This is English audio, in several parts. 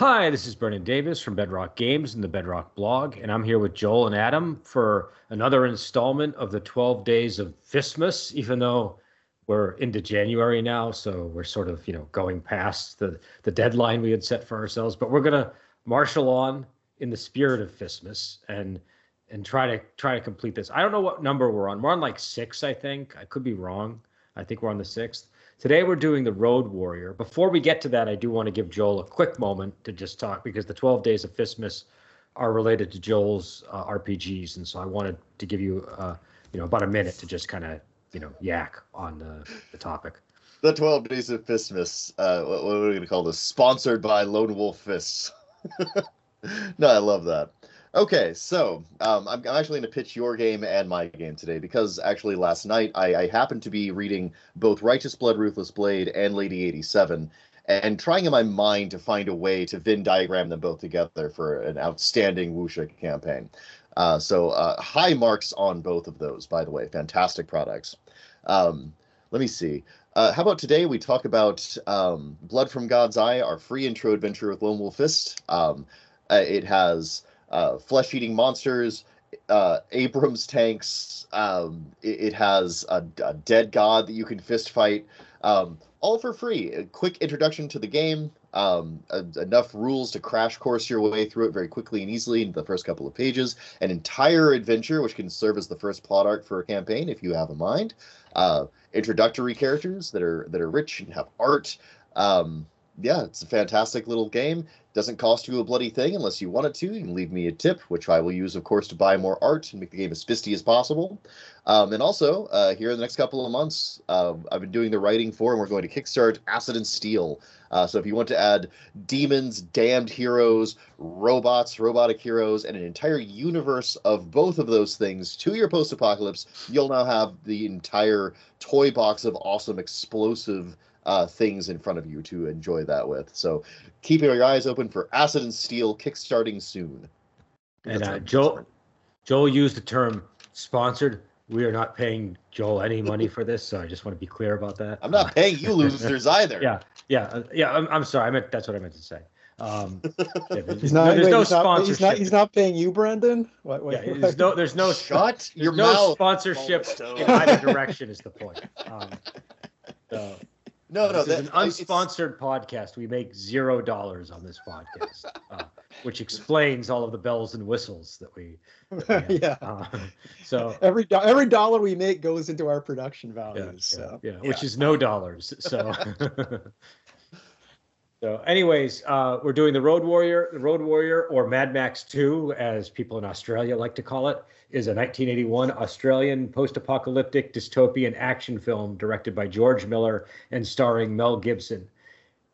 Hi, this is Brendan Davis from Bedrock Games and the Bedrock blog, and I'm here with Joel and Adam for another installment of the 12 Days of Fistmas, even though we're into January now, so we're sort of, you know, going past the, the deadline we had set for ourselves, but we're going to marshal on in the spirit of Fistmas and and try to try to complete this. I don't know what number we're on. We're on like 6, I think. I could be wrong. I think we're on the 6th. Today we're doing the Road Warrior. Before we get to that, I do want to give Joel a quick moment to just talk because the 12 Days of Fistmas are related to Joel's uh, RPGs, and so I wanted to give you, uh, you know, about a minute to just kind of, you know, yak on the, the topic. The 12 Days of Fistmas. Uh, what, what are we going to call this? Sponsored by Lone Wolf Fists. no, I love that. Okay, so um, I'm, actually going to pitch your game and my game today because actually last night I, I happened to be reading both Righteous Blood, Ruthless Blade and Lady 87 and trying in my mind to find a way to Venn diagram them both together for an outstanding Wuxia campaign. Uh, so uh, high marks on both of those, by the way. Fantastic products. Um, let me see. Uh, how about today we talk about um, Blood from God's Eye, our free intro adventure with Lone Wolf Fist. Um, uh, it has uh, flesh eating monsters, uh, Abrams tanks. Um, it, it, has a, a, dead god that you can fist fight, um, all for free. A quick introduction to the game, um, a, enough rules to crash course your way through it very quickly and easily in the first couple of pages. An entire adventure, which can serve as the first plot arc for a campaign if you have a mind. Uh, introductory characters that are that are rich and have art. Um, yeah, it's a fantastic little game. Doesn't cost you a bloody thing unless you want it to. You can leave me a tip, which I will use, of course, to buy more art and make the game as fisty as possible. Um, and also, uh, here in the next couple of months, uh, I've been doing the writing for, and we're going to kickstart Acid and Steel. Uh, so if you want to add demons, damned heroes, robots, robotic heroes, and an entire universe of both of those things to your post-apocalypse, you'll now have the entire toy box of awesome, explosive uh, things in front of you to enjoy that with. So keep your eyes open for Acid and Steel kickstarting soon. And uh, Joel, Joel used the term sponsored. We are not paying Joel any money for this, so I just want to be clear about that. I'm not paying you losers either. Yeah, yeah, uh, yeah. I'm, I'm sorry. I meant that's what I meant to say. Um, yeah, he's not. No, there's wait, no he's sponsorship. Not, he's not. He's not paying you, Brendan. What, wait, yeah, there's no. There's no. Shut your no mouth. sponsorship in either direction is the point. Um, so, no, no, this that, is an unsponsored podcast. We make zero dollars on this podcast, uh, which explains all of the bells and whistles that we. we yeah. Uh, so every do- every dollar we make goes into our production values. Yeah, so. yeah, yeah, which is no dollars. So. so, anyways, uh, we're doing the Road Warrior, the Road Warrior, or Mad Max Two, as people in Australia like to call it is a 1981 Australian post apocalyptic dystopian action film directed by George Miller and starring Mel Gibson.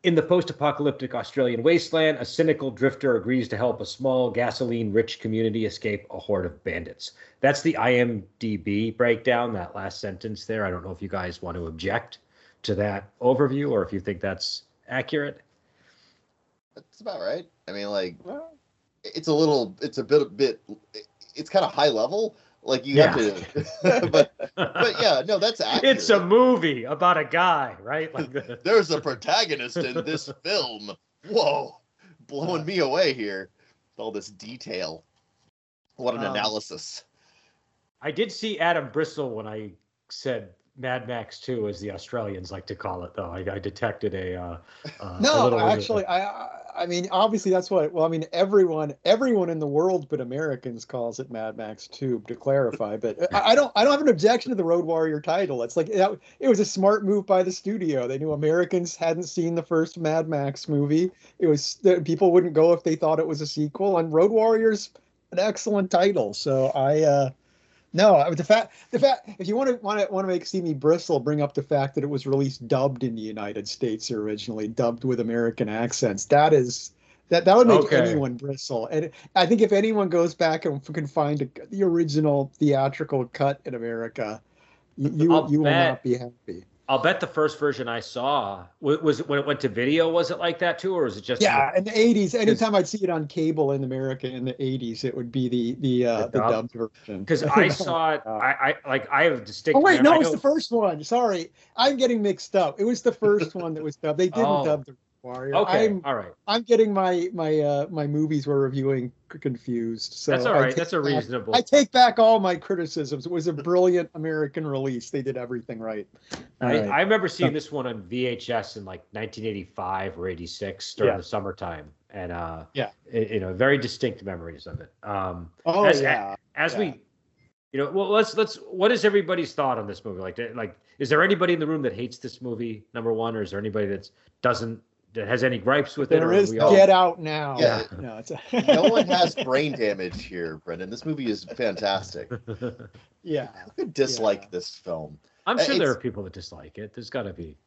In the post apocalyptic Australian wasteland, a cynical drifter agrees to help a small gasoline rich community escape a horde of bandits. That's the IMDb breakdown, that last sentence there. I don't know if you guys want to object to that overview or if you think that's accurate. That's about right. I mean, like, it's a little, it's a bit, a bit, it's kind of high level. Like you yeah. have to, but but yeah, no, that's accurate. It's a movie about a guy, right? Like the... there's a protagonist in this film. Whoa, blowing me away here. All this detail. What an um, analysis. I did see Adam Bristol when I said Mad Max 2, as the Australians like to call it, though. I, I detected a. Uh, uh, no, a actually, I I mean, obviously that's what. Well, I mean, everyone, everyone in the world but Americans calls it Mad Max 2. to clarify. But I, I don't, I don't have an objection to the Road Warrior title. It's like it, it was a smart move by the studio. They knew Americans hadn't seen the first Mad Max movie. It was people wouldn't go if they thought it was a sequel. And Road Warrior's an excellent title. So I. uh no, the fact the fact if you want to want to want to make see me bristle, bring up the fact that it was released dubbed in the United States originally, dubbed with American accents. That is that that would make okay. anyone bristle. And I think if anyone goes back and can find a, the original theatrical cut in America, you you, you will not be happy. I'll bet the first version I saw was, was it when it went to video. Was it like that too, or was it just? Yeah, in the '80s. Anytime I'd see it on cable in America in the '80s, it would be the the uh, the, dubbed version. Because I saw it. I, I like I have a distinct. Oh wait, no, it was the first one. Sorry, I'm getting mixed up. It was the first one that was dubbed. They didn't oh. dub the Warrior. Okay, I'm all right. I'm getting my my uh my movies we're reviewing confused. So That's all I right. take That's a back- reasonable. I take back all my criticisms. It was a brilliant American release. They did everything right. I, right. I remember seeing this one on VHS in like 1985 or 86 during Yeah. the summertime, and uh, Yeah. it- you know, very distinct memories of it. Um, oh as- yeah. as Yeah. we, you know, well, let's let's. What is everybody's thought on this movie? Like, like, is there anybody in the room that hates this movie? Number one, or is there anybody that doesn't that has any gripes with it? There or is we all- Get Out Now. Yeah. No, it's a, no one has brain damage here, Brendan. This movie is fantastic. yeah. Who could dislike Yeah. this film? I'm Uh, sure there are people that dislike it. There's got to be.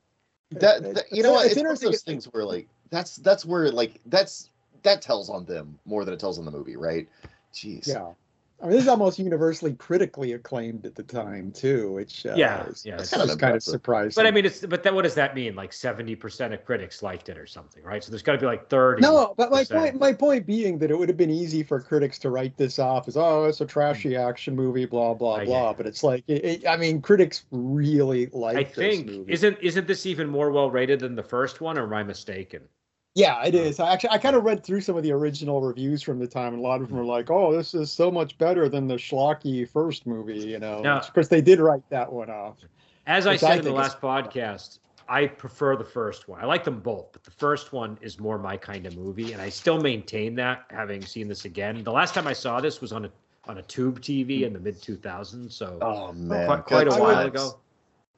That, that- you know what? it's It's, one of those things where like that's that's where like that's that tells on them more than it tells on the movie, right? Jeez. Yeah. I mean, this is almost universally critically acclaimed at the time too, which uh, Yeah, is, yeah, it's kind of kind of surprising. But I mean, it's but that what does that mean? Like 70% of critics liked it or something, right? So there's got to be like 30. No, but my point, my point being that it would have been easy for critics to write this off as, oh, it's a trashy action movie, blah blah I blah. it. But it's like, it, it- I mean, critics really like. I this think movie. isn't isn't this even more well rated than the first one, or am I mistaken? Yeah, it is. I actually, I kind of read through some of the original reviews from the time, and a lot of them were like, "Oh, this is so much better than the schlocky first movie," you know, Now- because they did write that one off. As I said I in the last podcast, I prefer the first one. I like them both, but the first one is more my kind of movie, and I still maintain that having seen this again. The last time I saw this was on a on a tube TV in the mid 2000s, so Oh man. quite, quite a good while times. ago.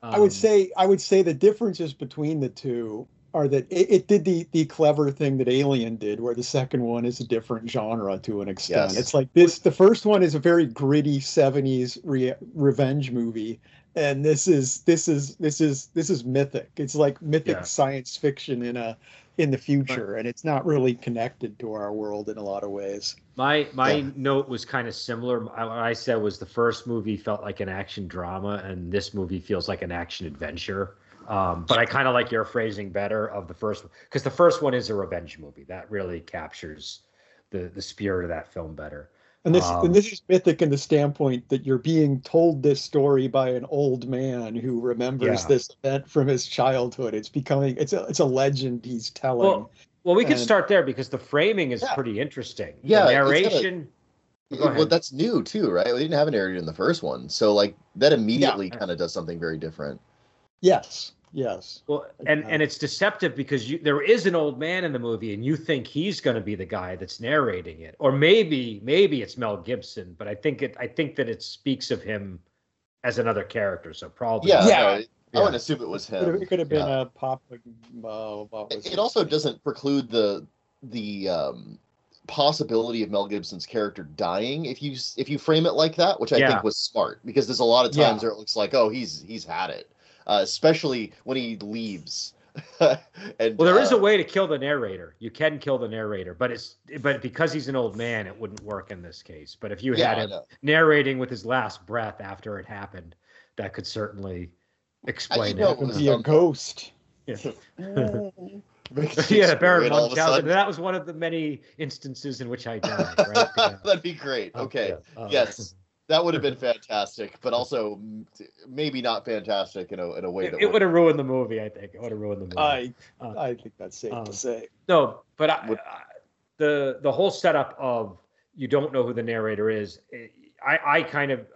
I would Um, say I would say the differences between the two are that it, it did the the clever thing that Alien did, where the second one is a different genre to an extent. Yes. It's like this: the first one is a very gritty '70s re- revenge movie, and this is this is this is this is mythic. It's like mythic Yeah. science fiction in a in the future, and it's not really connected to our world in a lot of ways. My my Yeah. note was kind of similar. I, what I said was the first movie felt like an action drama, and this movie feels like an action adventure. Um, but I kind of like your phrasing better of the first one because the first one is a revenge movie that really captures the the spirit of that film better. And this Um, and this is mythic in the standpoint that you're being told this story by an old man who remembers Yeah. this event from his childhood. It's becoming it's a it's a legend he's telling. Well, well, we can start there because the framing is Yeah. pretty interesting. Yeah, the it's got a- narration. Well, that's new too, right? We didn't have a narrator in the first one, so like that immediately Yeah. kind of does something very different. Yes, yes. Well, and and it's deceptive because you there is an old man in the movie, and you think he's going to be the guy that's narrating it, or maybe maybe it's Mel Gibson, but I think it I think that it speaks of him as another character, so probably Yeah, Yeah. no, I wouldn't assume it was It could have, him. it could have been Yeah. a pop. Uh, It, it also doesn't preclude the the um, possibility of Mel Gibson's character dying if you if you frame it like that, which I Yeah. think was smart because there's a lot of Yeah. times where it looks like oh he's he's had it, uh, especially when he leaves. and Well, there is uh, a way to kill the narrator. You can kill the narrator, but it's but because he's an old man, it wouldn't work in this case. But if you yeah, had I him narrating with his last breath after it happened, that could certainly explain know, it. to was be a ghost. Yeah. Makes yeah, Baron scream all a Munchausen. sudden. That was one of the many instances in which I died. Right? Yeah. That'd be great. Oh, Okay, yeah. Uh, yes, that would have been fantastic, but also maybe not fantastic in a in a way It, that it would. would have ruined the movie. I think it would have ruined the movie. I Uh, I think that's safe um, to say. No, but I, Would- I, the the whole setup of you don't know who the narrator is. eh, I I kind of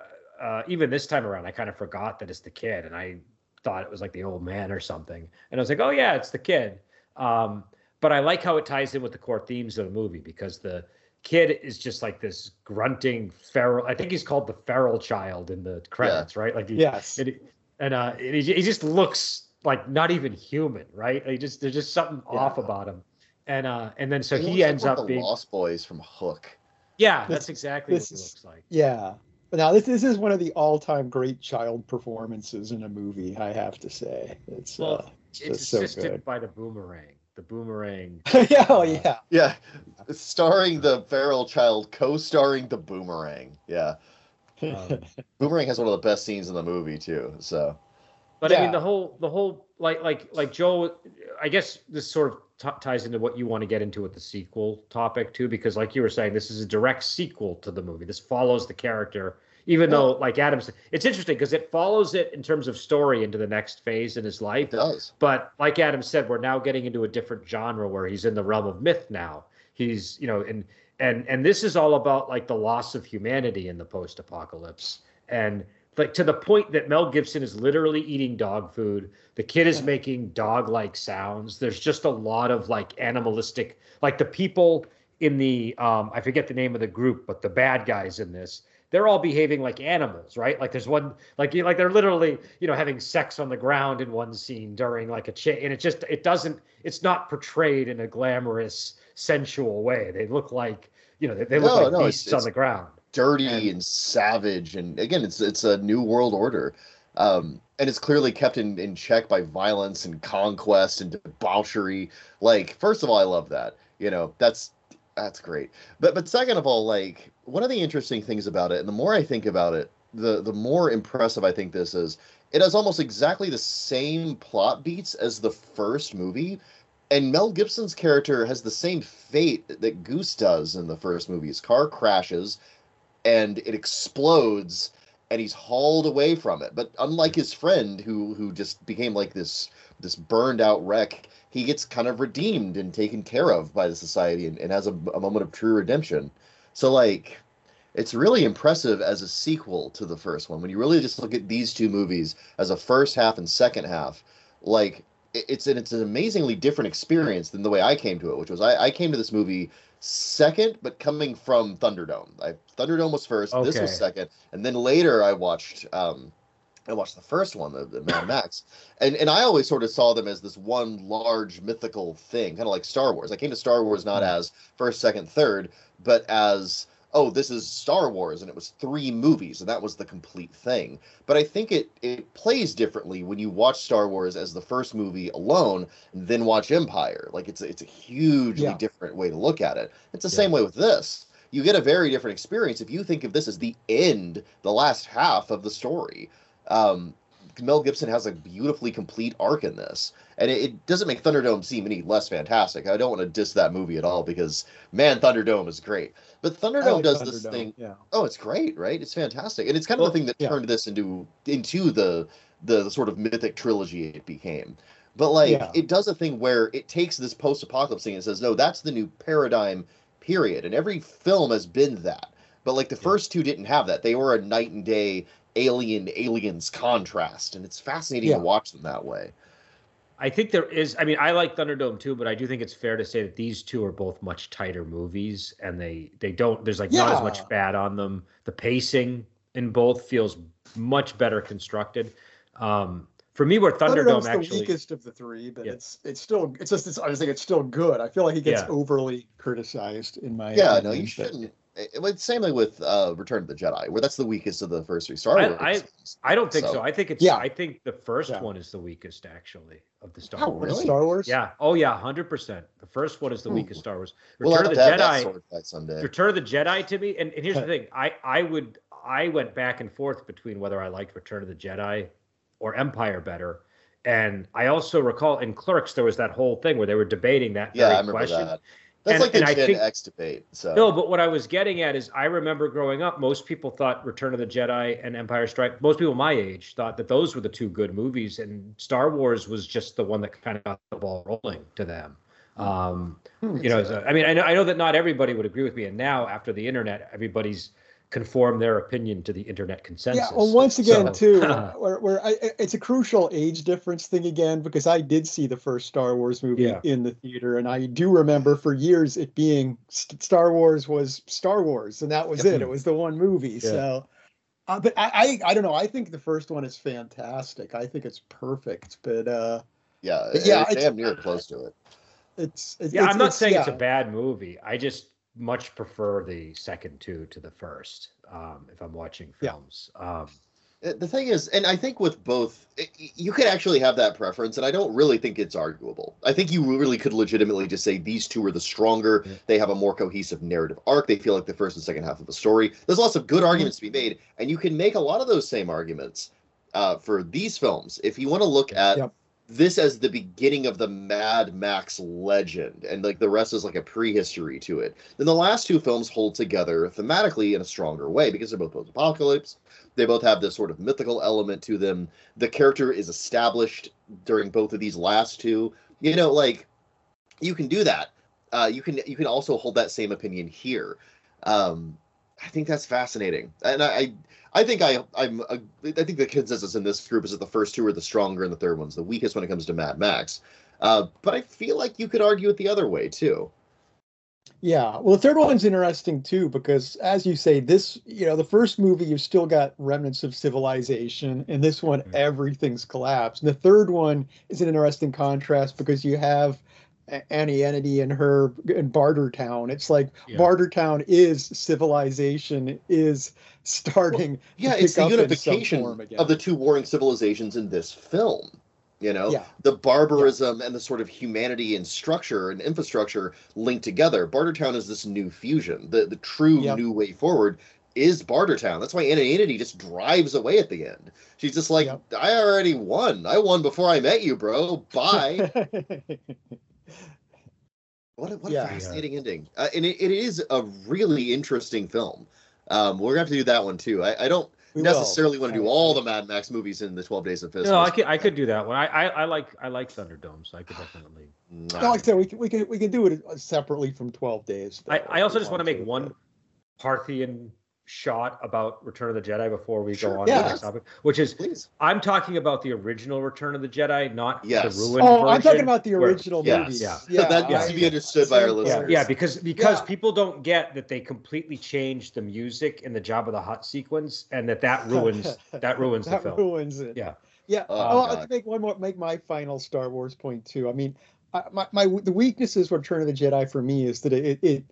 uh, even this time around I kind of forgot that it's the kid, and I thought it was like the old man or something. And I was like, oh yeah, it's the kid. Um, but I like how it ties in with the core themes of the movie because the kid is just like this grunting feral. I think he's called the feral child in the credits, right? Like he, Yes. and, he- and uh, and he, he just looks like not even human, right? He just there's just something Yeah. off about him, and uh, and then so He he, looks like ends one up the being Lost Boys from Hook. yeah, This- that's exactly what this he looks like. Yeah. But now this this is one of the all-time great child performances in a movie. I have to say, it's Well, uh, It's just so assisted good. by the boomerang. The boomerang. yeah, oh, yeah. Yeah, starring the feral child, co-starring the Boomerang. Yeah, Um, Boomerang has one of the best scenes in the movie too. So But I mean, the whole, the whole, like, like, like Joe. I guess this sort of t- ties into what you want to get into with the sequel topic too, because like you were saying, this is a direct sequel to the movie. This follows the character even though like Adams, it's interesting because it follows it in terms of story into the next phase in his life. It does. But like Adam said, we're now getting into a different genre where he's in the realm of myth now. He's you know and and and this is all about like the loss of humanity in the post-apocalypse and like to the point that Mel Gibson is literally eating dog food. The kid is making dog-like sounds. There's just a lot of like animalistic, like the people in the um, I forget the name of the group, but the bad guys in this, they're all behaving like animals, right? Like there's one like like they're literally you know having sex on the ground in one scene during like a chain, and it just it doesn't it's not portrayed in a glamorous sensual way. They look like you know they, they look No, like no, beasts it's- on the ground. dirty And- and, savage and again it's it's a new world order um and it's clearly kept in in check by violence and conquest and debauchery like first of all i love that you know that's that's great but but second of all like one of the interesting things about it and the more i think about it the the more impressive i think this is it has almost exactly the same plot beats as the first movie and Mel Gibson's character has the same fate that Goose does in the first movie. His car crashes and it explodes and he's hauled away from it. But unlike his friend who who just became like this this burned out wreck, he gets kind of redeemed and taken care of by the society and, and has a, a moment of true redemption. So like it's really impressive as a sequel to the first one. When you really just look at these two movies as a first half and second half, like it's an it's an amazingly different experience than the way I came to it, which was I, I came to this movie second, but coming from Thunderdome. I Thunderdome was first, this was second, and then later I watched um I watched the first one, the, the Mad Max, and and I always sort of saw them as this one large mythical thing, kind of like Star Wars. I came to Star Wars not as first, second, third, but as oh, this is Star Wars, and it was three movies, and that was the complete thing. But I think it it plays differently when you watch Star Wars as the first movie alone, and then watch Empire. Like it's a- it's a hugely Yeah. different way to look at it. It's the Yeah. same way with this. You get a very different experience if you think of this as the end, the last half of the story. Um, Mel Gibson has a beautifully complete arc in this, and it, it doesn't make Thunderdome seem any less fantastic. I don't want to diss that movie at all because man, Thunderdome is great. But Thunderdome like does this thing Yeah. Oh, it's great, right? It's fantastic, and it's kind of Well, the thing that yeah. turned this into into the, the the sort of mythic trilogy it became. But like, Yeah. it does a thing where it takes this post-apocalypse thing and says, "No, that's the new paradigm." Period. And every film has been that. But like the first two didn't have that. They were a night and day alien aliens contrast, and it's fascinating Yeah. to watch them that way. I think there is. I mean, I like Thunderdome too, but I do think it's fair to say that these two are both much tighter movies, and they they don't. There's like not as much fat on them. The pacing in both feels much better constructed. Um, for me, where Thunderdome Thunderdome's the actually, weakest of the three, but Yeah. it's it's still it's just it's, I just think it's still good. I feel like he gets Yeah. overly criticized in my Yeah, no, you shouldn't. It, it's same way with uh, Return of the Jedi, where that's the weakest of the first three Star Wars. I- films. I don't think so. So- I think it's. Yeah. I think the first Yeah. one is the weakest actually of the Star Oh, Wars. Really? Star Wars. Yeah. Oh yeah. Hundred percent. The first one is the Hmm. weakest Star Wars. We'll have Return of to the have that Jedi. sword fight. Return of the Jedi to me, and, and here's the thing: I I would I went back and forth between whether I liked Return of the Jedi or Empire better, and I also recall in Clerks there was that whole thing where they were debating that Yeah, very I remember question. that. That's And- like the and Gen think- X debate. So No, but what I was getting at is I remember growing up, most people thought Return of the Jedi and Empire Strike. Most people my age thought that those were the two good movies, and Star Wars was just the one that kind of got the ball rolling to them. Um, Hmm. you know, so, I mean, I know, I know that not everybody would agree with me, and now after the internet, everybody's conformed their opinion to the internet consensus. Yeah, well, once again, So- too, where, where I, I- it's a crucial age difference thing again because I did see the first Star Wars movie Yeah. in the theater, and I do remember for years it being Star Wars was Star Wars, and that was Yep. it. It was the one movie. Yeah. So, uh, but I, I, I don't know. I think the first one is fantastic. I think it's perfect. But uh, yeah, Yeah, it's it's- damn near close to it. it's, it's yeah, it's, I'm not it's- saying it's a bad movie. I just much prefer the second two to the first. Um, if I'm watching Yeah. films, um, Uh, The thing is, and I think with both, you could actually have that preference, and I don't really think it's arguable. I think you really could legitimately just say these two are the stronger. Yeah. They have a more cohesive narrative arc. They feel like the first and second half of the story. There's lots of good arguments to be made, and you can make a lot of those same arguments uh, for these films. If you want to look at Yep. This as the beginning of the Mad Max legend, and like the rest is like a prehistory to it. Then the last two films hold together thematically in a stronger way because they're both post-apocalypse. They both have this sort of mythical element to them. The character is established during both of these last two. You know, like you can do that. Uh, you can you can also hold that same opinion here. Um, I think that's fascinating, and I I think I I'm a, I think the consensus in this group is that the first two are the stronger and the third one's the weakest when it comes to Mad Max. Uh, but I feel like you could argue it the other way too. Yeah, well, the third one's interesting too because, as you say, this you know the first movie you've still got remnants of civilization, and this one mm-hmm. everything's collapsed. And the third one is an interesting contrast because you have Aunty Entity and her in Bartertown. It's like yeah. Bartertown is civilization is starting. Well, yeah, it's the unification of the two warring civilizations in this film. You know, yeah. the barbarism yeah. and the sort of humanity and structure and infrastructure linked together. Bartertown is this new fusion. The the true yep. new way forward is Bartertown. That's why Aunty Entity just drives away at the end. She's just like, yep. I already won. I won before I met you, bro. Bye. What a, what yeah, a fascinating yeah. ending. Uh, and it, it is a really interesting film. Um, we're gonna have to do that one too. I, I don't we necessarily will. want to do all the Mad Max movies in the Twelve Days of Fist. No, I could I could do that one. I, I, I like I like Thunderdome, so I could definitely. No, like I said, we can we can we can do it separately from Twelve Days. I, I also just want to make one Parthian shot about Return of the Jedi before we sure. go on yeah. to this topic, which is Please. I'm talking about the original Return of the Jedi, not yes. the ruined oh, version. I'm talking about the original where, movies. Yeah, yeah. That needs to be understood by our listeners. Yeah, yeah because because yeah. people don't get that they completely changed the music in the Jabba the Hutt sequence, and that that ruins that ruins that the film. ruins it. Yeah. Yeah. Oh, oh I'll make one more make my final Star Wars point too. I mean, my, my the weaknesses for Return of the Jedi for me is that it, it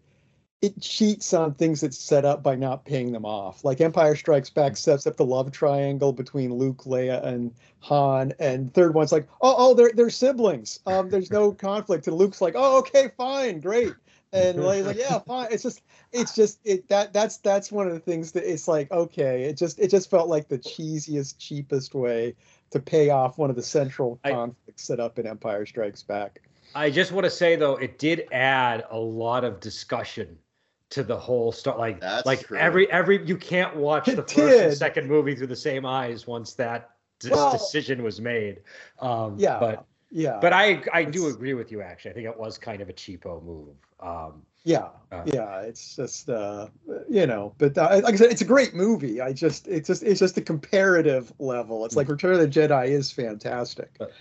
it cheats on things it's set up by not paying them off. Like Empire Strikes Back mm. sets up the love triangle between Luke, Leia, and Han, and third one's like, oh, oh, they're they're siblings. Um, there's no conflict, and Luke's like, oh, okay, fine, great, and Leia's like, yeah, fine. It's just, it's just it that that's that's one of the things that it's like, okay, it just it just felt like the cheesiest, cheapest way to pay off one of the central conflicts I, set up in Empire Strikes Back. I just want to say though, it did add a lot of discussion to the whole story. like That's like true. every every you can't watch the first and second movie through the same eyes once that d- well, decision was made. Um yeah but yeah. but i i do agree with you actually. I think it was kind of a cheapo move. Um yeah uh, yeah it's just uh you know but uh, like i said it's a great movie. I just it's just it's just a comparative level. It's like mm. return of the jedi is fantastic. But,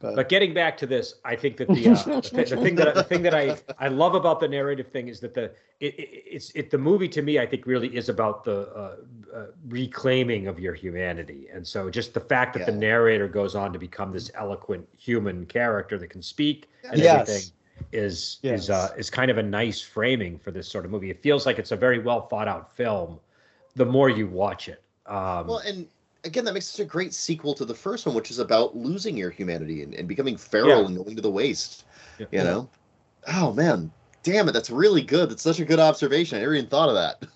but, but getting back to this, I think that the, uh, the, the, thing that the thing that I, I love about the narrative thing is that the it, it it's it the movie to me I think really is about the uh, uh, reclaiming of your humanity, and so just the fact that yeah. the narrator goes on to become this eloquent human character that can speak and yes. everything is yes. is uh, is kind of a nice framing for this sort of movie. It feels like it's a very well thought out film. The more you watch it, um, well, and again, that makes such a great sequel to the first one, which is about losing your humanity and, and becoming feral yeah. and going to the waste. Yeah. You know? Oh man, damn it, that's really good. That's such a good observation. I never even thought of that.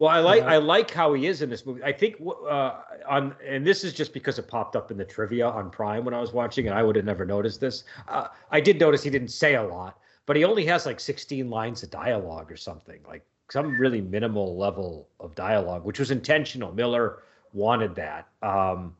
Well, I like I like how he is in this movie. I think uh, on and this is just because it popped up in the trivia on Prime when I was watching, and I would have never noticed this. Uh, I did notice he didn't say a lot, but he only has like 16 lines of dialogue or something, like some really minimal level of dialogue, which was intentional. Miller wanted that. Um,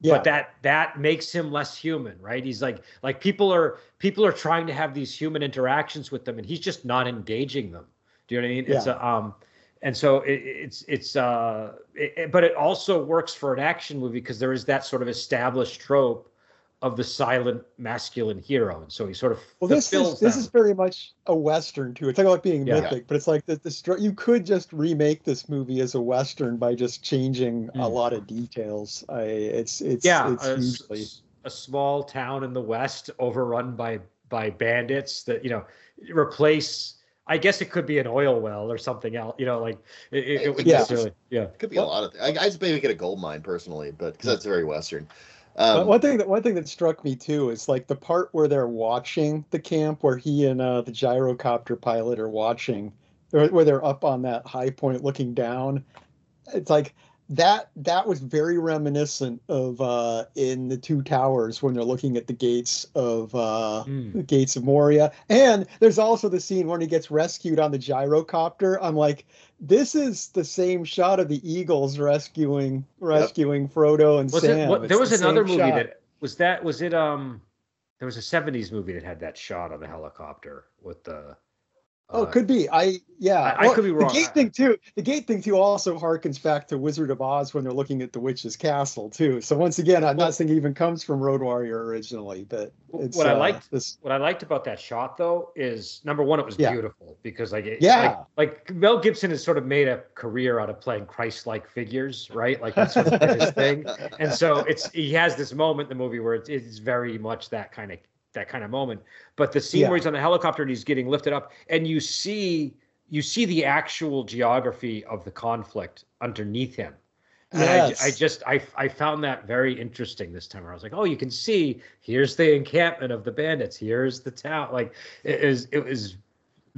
yeah. But that that makes him less human, right? He's like like people are people are trying to have these human interactions with them, and he's just not engaging them. Do you know what I mean? Yeah. It's a, um, and so it, it's it's uh, it, but it also works for an action movie because there is that sort of established trope of the silent masculine hero, and so he sort of well. This is this is very much a western too. It's like about being yeah. mythic, but it's like the, the you could just remake this movie as a western by just changing mm. a hmm. lot of details. I it's it's yeah, it's a, hugely... a small town in the west overrun by by bandits that you know replace I guess it could be an oil well or something else. You know, like it, it, it would yeah. necessarily, yeah. It could be well, a lot of. Things. I, I just maybe get a gold mine personally, but because that's very western. Um, one thing that one thing that struck me too is like the part where they're watching the camp, where he and uh, the gyrocopter pilot are watching, where they're up on that high point looking down. It's like that that was very reminiscent of uh in the two towers when they're looking at the gates of uh Mm. the gates of moria and there's also the scene when he gets rescued on the gyrocopter i'm like this is the same shot of the eagles rescuing rescuing frodo and Was sam it? What, there was the another movie shot. that was that was it. Um, there was a '70s movie that had that shot on the helicopter with the. Oh, it could be. I yeah. I- I could be wrong. The gate thing too. The gate thing too also harkens back to Wizard of Oz when they're looking at the witch's castle too. So once again, I'm Well- not saying it even comes from Road Warrior originally, but it's what I uh, liked this. what I liked about that shot though is number one, it was Yeah. beautiful because like it, Yeah. like, like Mel Gibson has sort of made a career out of playing Christ-like figures, right? Like that's sort of his thing. And so it's he has this moment in the movie where it's, it's very much that kind of that kind of moment. But the scene Yeah. where he's on the helicopter and he's getting lifted up, and you see you see the actual geography of the conflict underneath him. And Yes. I, I just I I found that very interesting this time. Where I was like, oh, you can see here's the encampment of the bandits. Here's the town. Like it is it was,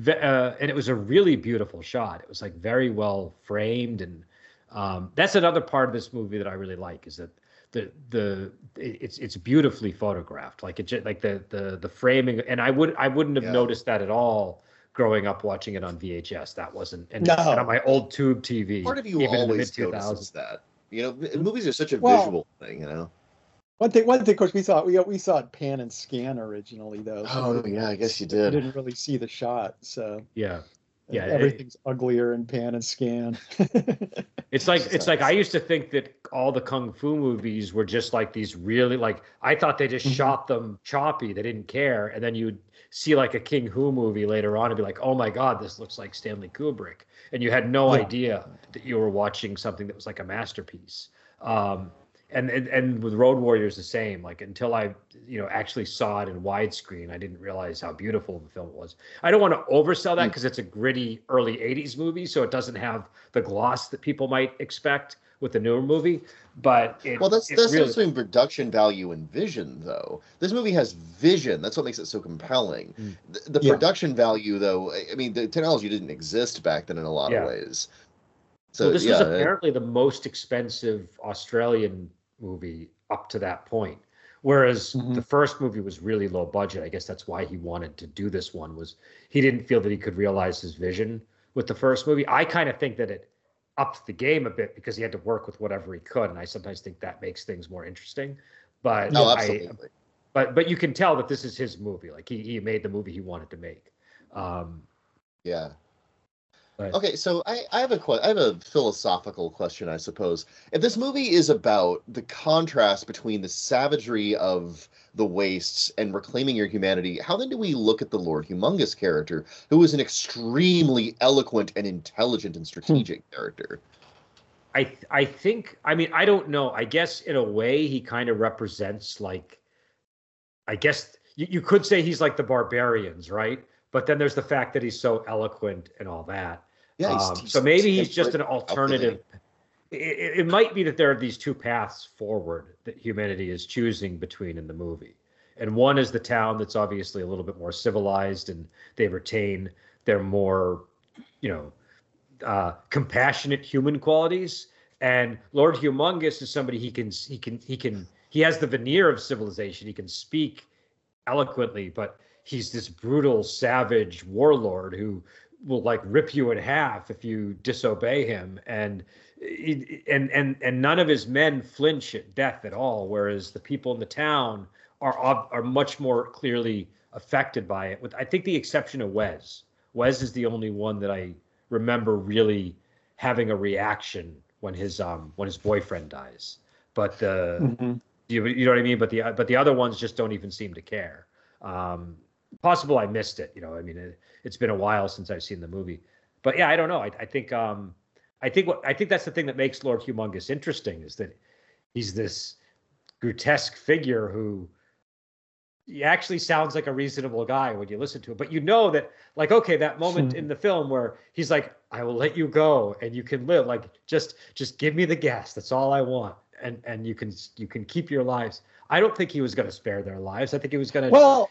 uh, and it was a really beautiful shot. It was like very well framed, and um, that's another part of this movie that I really like is that the the it's it's beautifully photographed. Like it ju- like the the the framing, and I would I wouldn't have Yeah. noticed that at all growing up watching it on VHS. That wasn't and, No. and on my old tube TV. Part of you even always mid-2000s. notices that. You know, m- movies are such a Well- visual thing. You know. One thing, one thing, of course, we saw we we saw it pan and scan originally though. so Oh yeah, I guess you we did. didn't really see the shot, so Yeah. Yeah, it- everything's uglier in pan and scan. It's like it's like I used to think that all the kung fu movies were just like these really like I thought they just Mhm. shot them choppy, they didn't care, and then you'd see like a King Hu movie later on and be like, oh my god, this looks like Stanley Kubrick, and you had no Yeah. idea that you were watching something that was like a masterpiece. Um, and, and and with Road Warriors the same. Like until I you know actually saw it in widescreen, I didn't realize how beautiful the film was. I don't want to oversell that Mm. because it's a gritty early '80s movie, so it doesn't have the gloss that people might expect with the newer movie. But it, Well, that's it that's really, also in production value and vision, though. This movie has vision. That's what makes it so compelling. Mm. The, the Yeah. production value, though, I I mean, the technology didn't exist back then in a lot Yeah. of ways. So well, this yeah, was it- apparently the most expensive Australian movie up to that point. Whereas Mhm. the first movie was really low budget. I guess that's why he wanted to do this one was he didn't feel that he could realize his vision with the first movie. I kind of think that it upped the game a bit because he had to work with whatever he could, and I sometimes think that makes things more interesting. But I, absolutely. but but you can tell that this is his movie. Like he he made the movie he wanted to make. Um, Yeah. But Okay, so I, I have a que- I have a philosophical question, I suppose. If this movie is about the contrast between the savagery of the wastes and reclaiming your humanity, how then do we look at the Lord Humongous character, who is an extremely eloquent and intelligent and strategic hmm. character? I th- I think I mean I don't know. I guess in a way he kind of represents like I guess you, you could say he's like the barbarians, right? But then there's the fact that he's so eloquent and all that. Yeah, he's- Um, he's so maybe he's just an alternative. It, it it might be that there are these two paths forward that humanity is choosing between in the movie. And one is the town that's obviously a little bit more civilized and they retain their more, you know, uh, compassionate human qualities. And Lord Humongous is somebody he can he can he can he has the veneer of civilization. He can speak eloquently, but he's this brutal, savage warlord who will like rip you in half if you disobey him. And and and and none of his men flinch at death at all, whereas the people in the town are are much more clearly affected by it. With I think the exception of Wez. Wez is the only one that I remember really having a reaction when his um when his boyfriend dies. But the Mhm. you, you know what I mean. But the but the other ones just don't even seem to care. Um, possible I missed it. You know, I mean, it, it's been a while since I've seen the movie. But yeah, I don't know. I, I think um, I think what I think that's the thing that makes Lord Humongous interesting is that he's this grotesque figure who he actually sounds like a reasonable guy when you listen to it. But you know that, like, okay, that moment in the film where he's like, "I will let you go and you can live. Like, just just give me the gas. That's all I want, and and you can you can keep your lives." I don't think he was going to spare their lives. I think he was going to Well,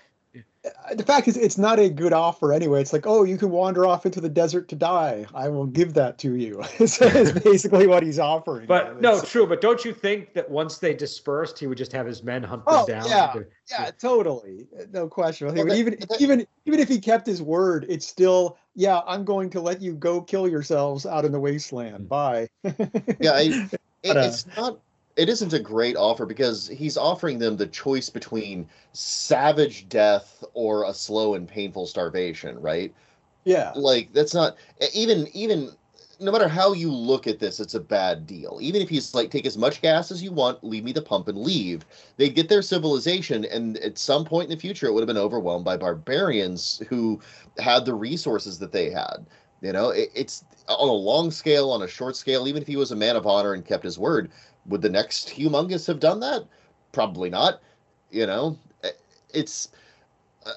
the fact is, it's not a good offer anyway. It's like, oh, you can wander off into the desert to die. I will give that to you. it's basically what he's offering. But no, true. But don't you think that once they dispersed, he would just have his men hunt them oh, down? Yeah, yeah, totally, no question. Well, but even even even if he kept his word, it's still, yeah, I'm going to let you go kill yourselves out in the wasteland. Mm. Bye. yeah, I, it, uh, it's not it isn't a great offer because he's offering them the choice between savage death or a slow and painful starvation, right? Yeah. Like that's not even even no matter how you look at this, it's a bad deal. Even if he's like, take as much gas as you want, leave me the pump and leave, they get their civilization, and at some point in the future, it would have been overwhelmed by barbarians who had the resources that they had. You know, it, it's on a long scale, on a short scale. Even if he was a man of honor and kept his word, would the next humongous have done that? Probably not. You know, it's.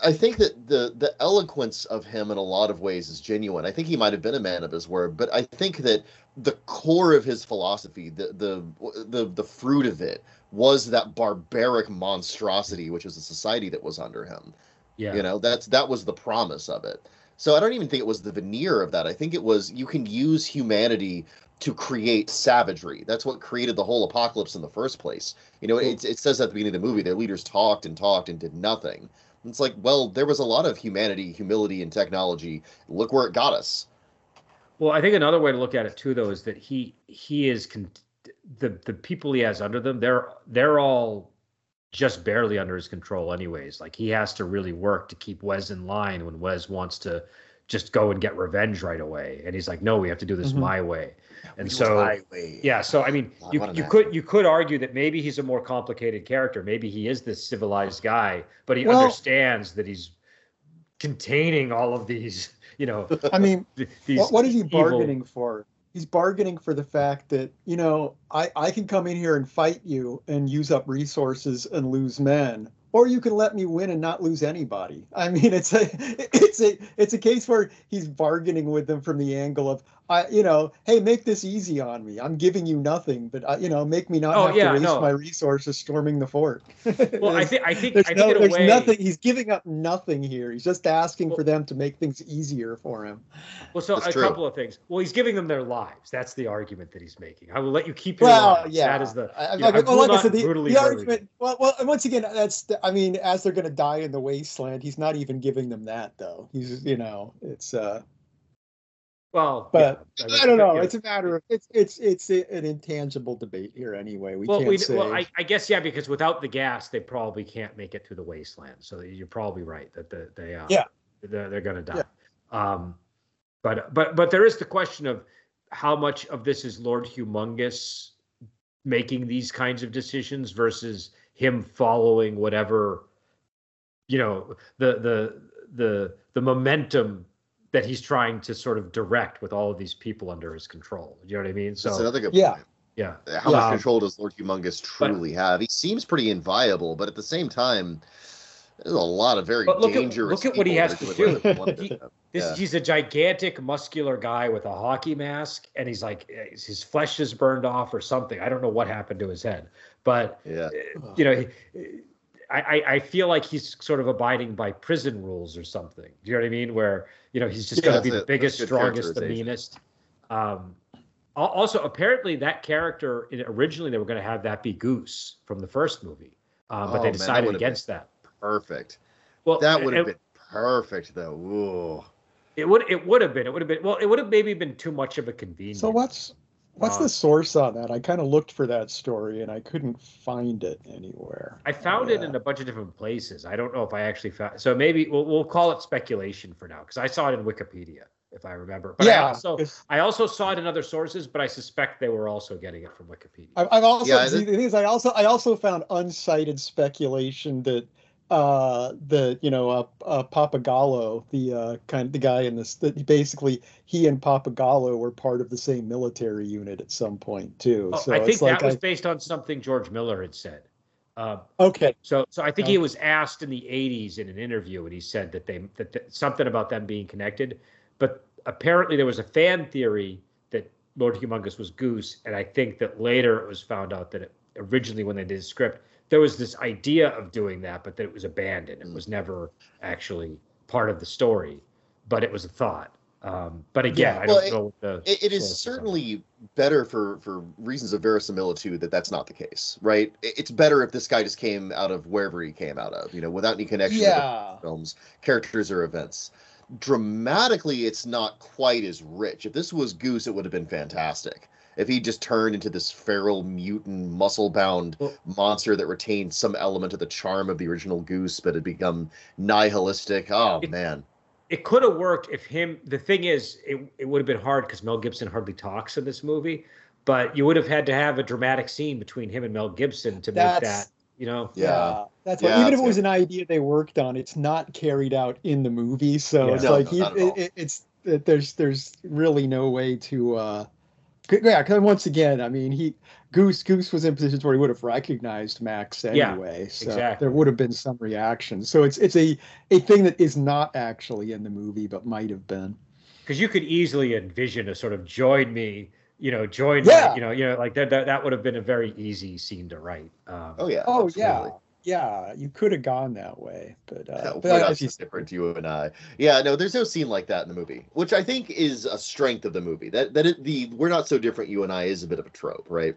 I think that the the eloquence of him in a lot of ways is genuine. I think he might have been a man of his word, but I think that the core of his philosophy, the the the the fruit of it, was that barbaric monstrosity, which was the society that was under him. Yeah, you know that's that was the promise of it. So I don't even think it was the veneer of that. I think it was you can use humanity to create savagery. That's what created the whole apocalypse in the first place. You know, it, it says at the beginning of the movie, their leaders talked and talked and did nothing. It's like, well, there was a lot of humanity, humility, and technology. Look where it got us. Well, I think another way to look at it too, though, is that he he is con- the the people he has under them. They're they're all just barely under his control, anyways. Like he has to really work to keep Wez in line when Wez wants to just go and get revenge right away, and he's like, no, we have to do this mm-hmm. my way. And so yeah so i mean you, you could you could argue that maybe he's a more complicated character. Maybe he is this civilized guy but he well, understands that he's containing all of these you know i mean what, what is he bargaining evil... for he's bargaining for the fact that you know i i can come in here and fight you and use up resources and lose men or you can let me win and not lose anybody. I mean, it's a it's a it's a case where he's bargaining with them from the angle of I you know, hey, make this easy on me. I'm giving you nothing, but uh, you know, make me not oh, have yeah, to waste no. my resources storming the fort. well, I think I think there's, I no, think there's way... nothing. He's giving up nothing here. He's just asking well, for them to make things easier for him. Well, so That's a true. couple of things. Well, he's giving them their lives. That's the argument that he's making. I will let you keep your well, lives. Yeah, that is the. I, know, like, well, like I said, the, the argument. Well, well, and once again, that's. The, I mean, as they're going to die in the wasteland, he's not even giving them that though. He's, you know, it's. uh well, but yeah, I don't know. It's a matter of it's it's it's an intangible debate here anyway. We well, can't we, say. Well, I, I, guess yeah, because without the gas, they probably can't make it through the wasteland. So you're probably right that the, they uh, yeah they're, they're going to die. Yeah. Um, but but but there is the question of how much of this is Lord Humongous making these kinds of decisions versus him following whatever you know the the the the momentum that he's trying to sort of direct with all of these people under his control. You know what I mean? So That's another good yeah. point. Yeah. Uh, how yeah. much control does Lord Humongous truly but, have? He seems pretty inviolable, but at the same time, there's a lot of very look dangerous. At, look at what he has to do. he, this, yeah. He's a gigantic, muscular guy with a hockey mask, and he's like eh, his flesh is burned off or something. I don't know what happened to his head, but yeah. Eh, you know, he, I, I feel like he's sort of abiding by prison rules or something. Do you know what I mean? Where you know he's just yeah, going to be the biggest, strongest, the meanest. Um, also, apparently, that character originally they were going to have that be Goose from the first movie, um, but oh, they decided man, that against that. Perfect. Well, that would have been perfect, though. Ooh. It would. It would have been. It would have been. Well, it would have maybe been too much of a convenience. So what's What's the uh, source on that? I kind of looked for that story and I couldn't find it anywhere. I found yeah. it in a bunch of different places. I don't know if I actually found. So maybe we'll, we'll call it speculation for now because I saw it in Wikipedia, if I remember. But yeah, I also I also saw it in other sources, but I suspect they were also getting it from Wikipedia. I've also yeah, the thing is I also I also found uncited speculation that uh, the you know uh, uh, Pappagallo, the uh, kind of the guy in this, that basically he and Pappagallo were part of the same military unit at some point too. Oh, so I think that was I, based on something George Miller had said. Uh, okay. So so I think he was asked in the '80s in an interview, and he said that they that, that something about them being connected, but apparently there was a fan theory that Lord Humongous was Goose, and I think that later it was found out that it originally when they did the script, there was this idea of doing that, but that it was abandoned. It Mm. was never actually part of the story, but it was a thought. Um, but again, Yeah. I don't know what the It, it is source on that. certainly better for for reasons of verisimilitude that that's not the case, right? It's better if this guy just came out of wherever he came out of, you know, without any connection to Yeah. the films, characters, or events. Dramatically, it's not quite as rich. If this was Goose, it would have been fantastic. If he just turned into this feral, mutant, muscle-bound Well- monster that retained some element of the charm of the original Goose, but had become nihilistic. Oh It- man, it could have worked if him the thing is it, it would have been hard because mel gibson hardly talks in this movie but you would have had to have a dramatic scene between him and mel gibson to make that you know Yeah. That's why Yeah, even if it that's was an idea they worked on, it's not carried out in the movie. So Yeah. it's No, like no, he, not at all. it, it- it's it, there's there's really no way to uh c- yeah, because once again, I mean he Goose Goose was in positions where he would have recognized Max Yeah, anyway. so exactly. there would have been some reaction. So it's it's a a thing that is not actually in the movie but might have been. because you could easily envision a sort of join me you know join Yeah. me, you know you know like that, that that would have been a very easy scene to write um, oh yeah, Oh absolutely. yeah. Yeah, you could have gone that way, but uh, Yeah, but we're not as you different, you and I. Yeah, no, there's no scene like that in the movie, which I think is a strength of the movie. That that it, the we're not so different, you and I is a bit of a trope, right?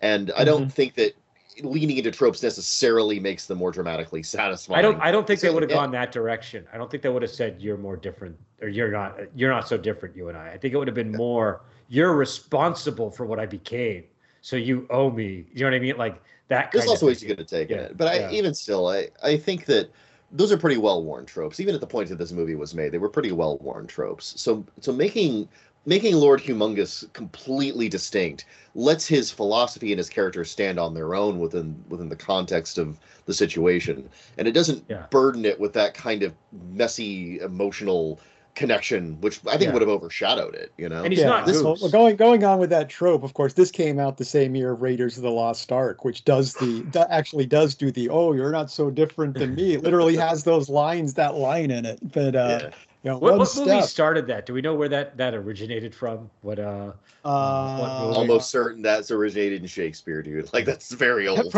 And I don't think that leaning into tropes necessarily makes them more dramatically satisfying. I don't. I don't think they would have yeah. gone that direction. I don't think they would have said you're more different or you're not. You're not so different, you and I. I think it would have been more you're responsible for what I became, so you owe me. You know what I mean? Like that. There's also of ways you could have taken Yeah, it, but I yeah. even still, I I think that those are pretty well worn tropes. Even at the point that this movie was made, they were pretty well worn tropes. So so making making Lord Humongous completely distinct lets his philosophy and his character stand on their own within within the context of the situation, and it doesn't Yeah. burden it with that kind of messy emotional connection, which I think Yeah. would have overshadowed it. You know, And he's not this, Goose. well, going going on with that trope. Of course, this came out the same year of Raiders of the Lost Ark, which does the that actually does do the oh you're not so different than me. It literally has those lines that line in it. But uh, yeah. you know, What, one what movie started that? Do we know where that that originated from? What uh? Uh, movie? almost certain that's originated in Shakespeare, dude. Like that's very old.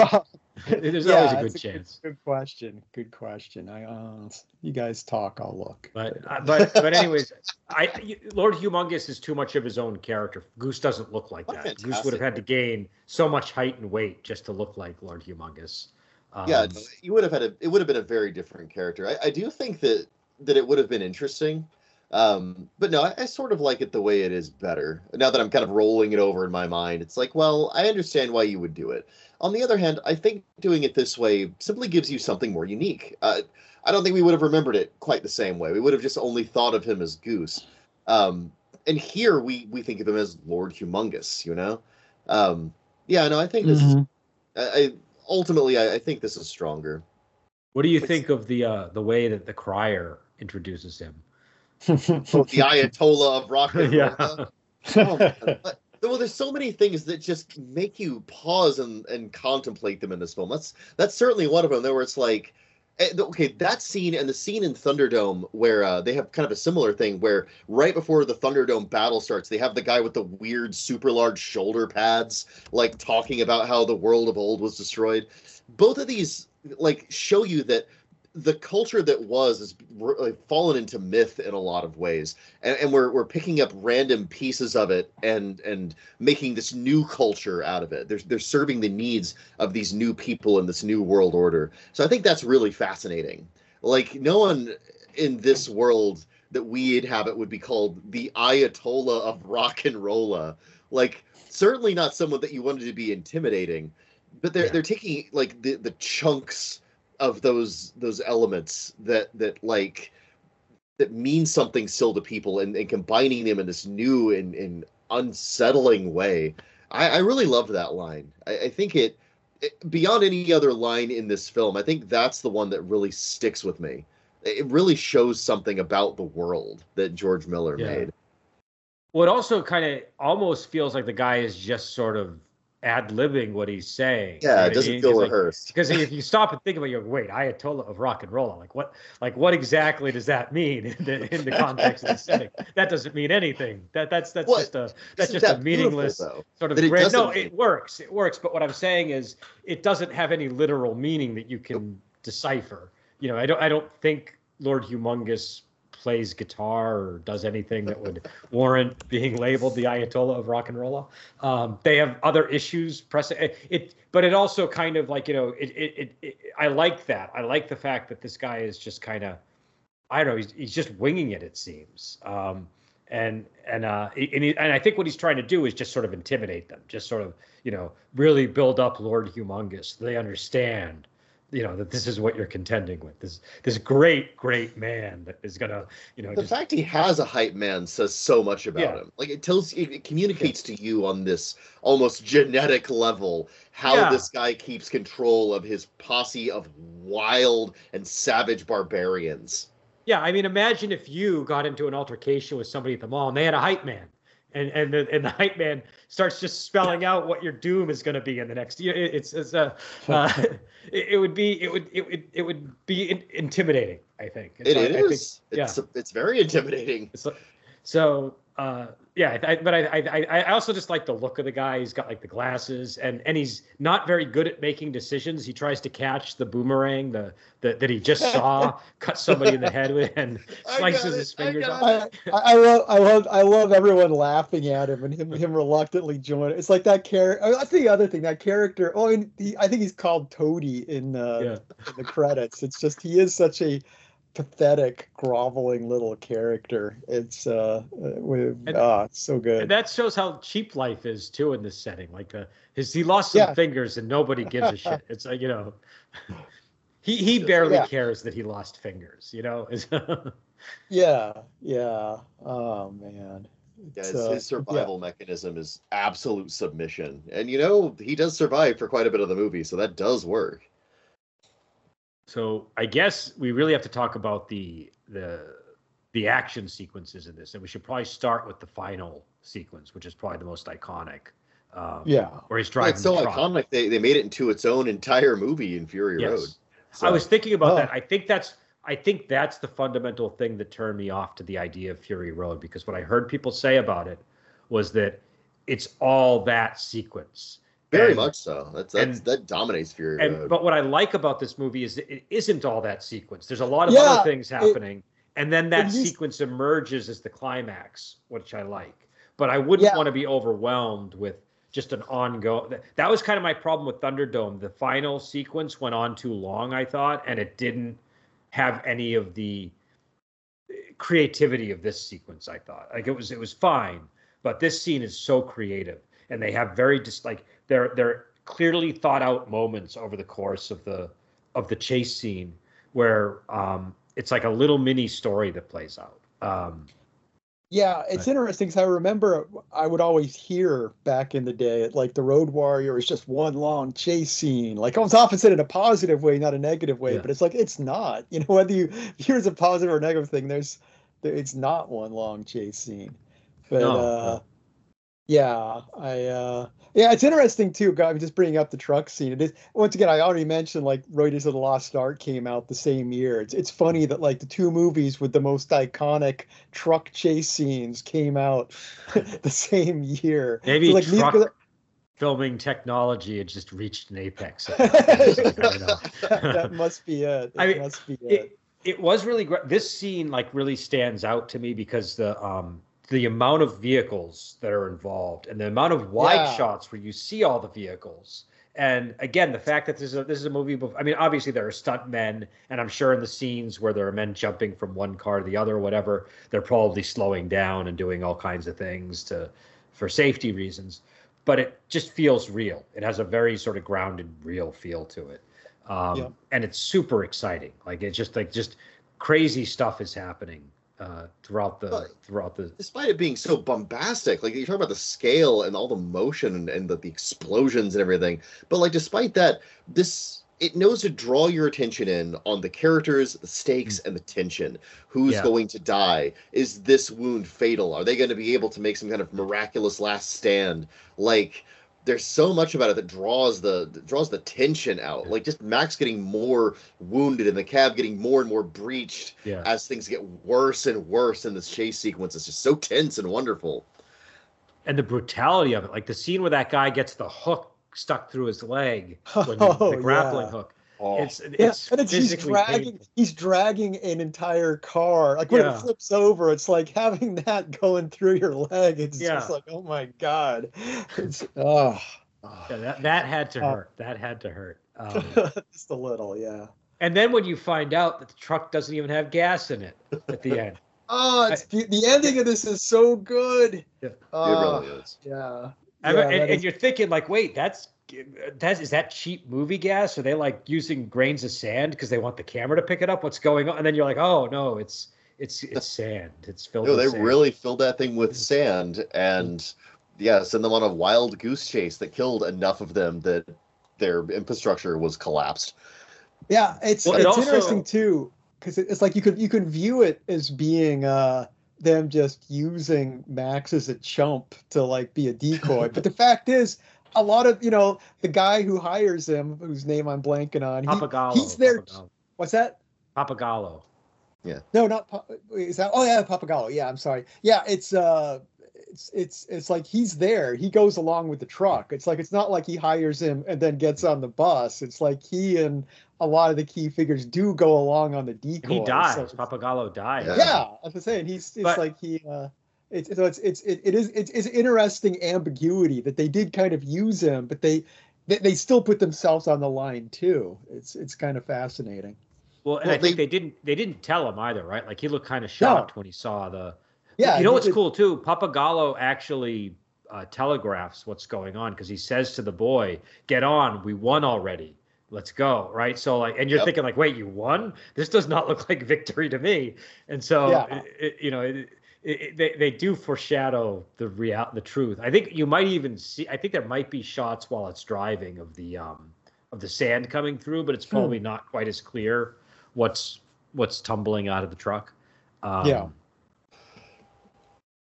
Pro- There's Yeah, always a good a chance. Good question. Good question. I uh, you guys talk. I'll look. But uh, but but anyways, I Lord Humongous is too much of his own character. Goose doesn't look like Oh, that. Goose would have had to gain so much height and weight just to look like Lord Humongous. Um, yeah, you would have had a. It would have been a very different character. I, I do think that that it would have been interesting, um, but no, I, I sort of like it the way it is better. Now that I'm kind of rolling it over in my mind, it's like, well, I understand why you would do it. On the other hand, I think doing it this way simply gives you something more unique. Uh, I don't think we would have remembered it quite the same way. We would have just only thought of him as Goose. Um, and here we we think of him as Lord Humongous. You know, um, yeah. No, I think this is. Mhm. I, I ultimately I, I think this is stronger. What do you think of the uh, the way that the crier introduces him? the Ayatollah of rock and roll. yeah, Oh, man. But- well, there's so many things that just make you pause and, and contemplate them in this film. That's that's certainly one of them. There where it's like, eh, okay, that scene and the scene in Thunderdome where uh, they have kind of a similar thing where right before the Thunderdome battle starts, they have the guy with the weird, super large shoulder pads, like talking about how the world of old was destroyed. Both of these like show you that the culture that was has r- like, fallen into myth in a lot of ways. And, and we're, we're picking up random pieces of it and and making this new culture out of it. They're, they're serving the needs of these new people in this new world order. So i think that's really fascinating. Like no one in this world that we inhabit would be called the ayatollah of rock and rolla. Like certainly not someone that you wanted to be intimidating but they're Yeah. they're taking like the the chunks of those those elements that that like that mean something still to people and, and combining them in this new and, and unsettling way. I, I really loved that line. I, I think it, it beyond any other line in this film, I think that's the one that really sticks with me. It really shows something about the world that George Miller Yeah. made. Well, it also kind of almost feels like the guy is just sort of ad libbing what he's saying. Yeah, it doesn't feel rehearsed. Because like, if you stop and think about, it, you go, wait, Ayatollah of rock and roll. Like what? Like what exactly does that mean in the in the context of the setting? That doesn't mean anything. That that's that's just a that's just that a meaningless sort of. It no, it works. It works. But what I'm saying is, it doesn't have any literal meaning that you can decipher. You know, I don't I don't think Lord Humongous plays guitar or does anything that would warrant being labeled the Ayatollah of rock and roll. Um, they have other issues pressing it, it, but it also kind of like you know it, it, it, I like that. I like the fact that this guy is just kind of I don't know. He's he's just winging it. It seems. Um, and and uh and, he, and I think what he's trying to do is just sort of intimidate them, just sort of you know really build up Lord Humongous. They understand you know that this is what you're contending with this this great great man that is gonna you know the just, fact he has a hype man says so much about yeah. him like it tells it communicates yeah. to you on this almost genetic level how yeah. this guy keeps control of his posse of wild and savage barbarians yeah i mean imagine if you got into an altercation with somebody at the mall and they had a hype man and and the, and the hype man starts just spelling out what your doom is going to be in the next year. It's it's a uh, uh, it, it, would be it would it would it would be in, intimidating. I think it is. I think, it's, yeah. it's very intimidating. It's, so uh, yeah, I, but I, I I also just like the look of the guy. He's got like the glasses, and and he's not very good at making decisions. He tries to catch the boomerang, the, the that he just saw cut somebody in the head with, and slices his fingers off. I, I, love I love I love everyone laughing at him and him him reluctantly joining. It's like that character. Oh, that's the other thing. That character. Oh, and he, I think he's called Toady in, uh, yeah. in the credits. It's just he is such a pathetic, groveling little character. It's uh, with and, ah, so good. And that shows how cheap life is too in this setting. Like, uh, his he lost some yeah. fingers and nobody gives a shit. It's like you know, he he barely yeah. cares that he lost fingers. You know. yeah, yeah. Oh man. Yeah, his, uh, his survival yeah. mechanism is absolute submission, and you know he does survive for quite a bit of the movie, so that does work. So I guess we really have to talk about the the the action sequences in this, and we should probably start with the final sequence, which is probably the most iconic. Um, yeah, where he's driving. it's so iconic. They they made it into its own entire movie in Fury yes. Road. So. I was thinking about oh. that. I think that's I think that's the fundamental thing that turned me off to the idea of Fury Road because what I heard people say about it was that it's all that sequence. Very and, much so. That's, that's and, that dominates Fury and, Road. But what I like about this movie is it isn't all that sequence. There's a lot of yeah, other things happening, it, and then that sequence emerges as the climax, which I like. But I wouldn't yeah. want to be overwhelmed with just an ongoing. That was kind of my problem with Thunderdome. The final sequence went on too long, I thought, and it didn't have any of the uh, creativity of this sequence. I thought like it was it was fine, but this scene is so creative, and they have very just like they're they're clearly thought out moments over the course of the of the chase scene where um, it's like a little mini story that plays out. Um, yeah, it's but, interesting because I remember I would always hear back in the day, like the Road Warrior is just one long chase scene. Like it's often said in a positive way, not a negative way, yeah. but it's like it's not. You know, whether you hear it's a positive or negative thing, there's it's not one long chase scene. But no, uh, no. Yeah, I uh, yeah, it's interesting too. I'm just bringing up the truck scene. It is once again. I already mentioned like Raiders of the Lost Ark came out the same year. It's it's funny that like the two movies with the most iconic truck chase scenes came out the same year. Maybe so, like, truck neither... filming technology had just reached an apex. that, that, must be it. That I mean, must be it. it. It was really great. This scene like really stands out to me because the um the amount of vehicles that are involved and the amount of wide yeah. shots where you see all the vehicles. And again, the fact that this is a, this is a movie. I mean, obviously there are stunt men, and I'm sure in the scenes where there are men jumping from one car to the other, or whatever, they're probably slowing down and doing all kinds of things to for safety reasons. But it just feels real. It has a very sort of grounded, real feel to it, um, yeah. and it's super exciting. Like it's just like just crazy stuff is happening uh, throughout the but throughout the. Despite it being so bombastic, like you talk about the scale and all the motion and, and the, the explosions and everything, but like despite that, this it knows to draw your attention in on the characters, the stakes, mm. and the tension. Who's yeah. going to die? Is this wound fatal? Are they going to be able to make some kind of miraculous last stand? Like there's so much about it that draws the that draws the tension out. Like just Max getting more wounded and the cab getting more and more breached Yeah. as things get worse and worse in this chase sequence. It's just so tense and wonderful. and the brutality of it, like the scene where that guy gets the hook stuck through his leg, when you- Oh, the grappling yeah. hook. Oh, It's Yeah, it's and it's, he's dragging painful. he's dragging an entire car. Like when Yeah. it flips over, it's like having that going through your leg. It's just like, oh my god. It's oh Yeah, that that had to Uh, hurt. That had to hurt. Um, just a little, yeah. and then when you find out that the truck doesn't even have gas in it at the end, Oh, it's the, the ending of this is so good. Yeah. it Oh, really is. yeah. Yeah, and, and is- you're thinking like, wait, that's that's is that cheap movie gas? Are they like using grains of sand because they want the camera to pick it up? What's going on? And then you're like, oh no, it's it's it's sand. It's filled. No, with they sand. really filled that thing with sand and yeah, send them on a wild goose chase that killed enough of them that their infrastructure was collapsed. Yeah, it's Well, it it's also- interesting too because it's like you could you could view it as being uh them just using Max as a chump to like be a decoy. but the fact is, a lot of you know the guy who hires him, whose name I'm blanking on, he, Pappagallo. he's there. Pappagallo. What's that? Pappagallo. Yeah. No, not Pa- is that? Oh yeah, Pappagallo. Yeah, I'm sorry. Yeah, it's uh, it's it's it's like he's there. He goes along with the truck. It's like it's not like he hires him and then gets on the bus. It's like he and a lot of the key figures do go along on the decoy. And he dies. So Pappagallo dies. Yeah. yeah, I'm just saying he's it's But- like he uh it's so it's it's it, it is it's, it's interesting ambiguity that they did kind of use him, but they they, they still put themselves on the line too. It's it's kind of fascinating. Well, and Well, I think they- they, didn't they didn't tell him either, right? Like he looked kind of shocked when he saw the. Yeah, you know what's did- cool too? Pappagallo actually uh, telegraphs what's going on because he says to the boy, "Get on, we won already. Let's go." Right? So like, and you're Yep. thinking like, "Wait, you won? This does not look like victory to me." And so, Yeah. it, it- you know, it, they they do foreshadow the real the truth. I think you might even see. I think there might be shots while it's driving of the um of the sand coming through, but it's Hmm. probably not quite as clear what's what's tumbling out of the truck. Um, Yeah.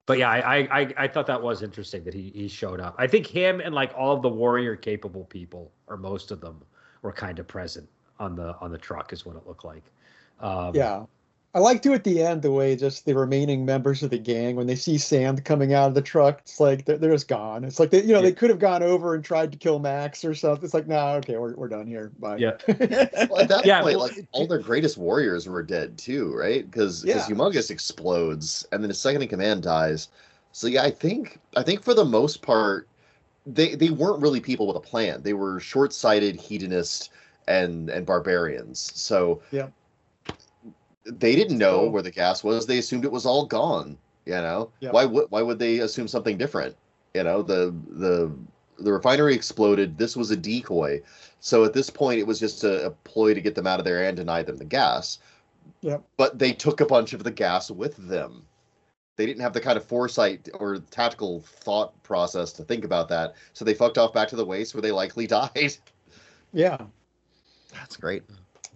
But yeah, I, I I I thought that was interesting that he he showed up. I think him and like all of the warrior capable people, or most of them, were kind of present on the on the truck, is what it looked like. Um, Yeah. I like to at the end the way just the remaining members of the gang when they see sand coming out of the truck, it's like they're, they're just gone. It's like they, you know, Yeah. they could have gone over and tried to kill Max or something. It's like, no, okay, we're, we're done here. Bye. Yeah. Well, at that Yeah, point, well, like all their greatest warriors were dead too, right? Because Yeah. Humongous explodes, and then his second in command dies. So yeah, I think I think for the most part, they they weren't really people with a plan. They were short-sighted hedonists and and barbarians. So Yeah. They didn't know So- where the gas was. They assumed it was all gone. You know, Yeah. why would why would they assume something different? You know, the the the refinery exploded. This was a decoy. So at this point, it was just a, a ploy to get them out of there and deny them the gas. Yep. But they took a bunch of the gas with them. They didn't have the kind of foresight or tactical thought process to think about that. So they fucked off back to the waste where they likely died. Yeah. That's great.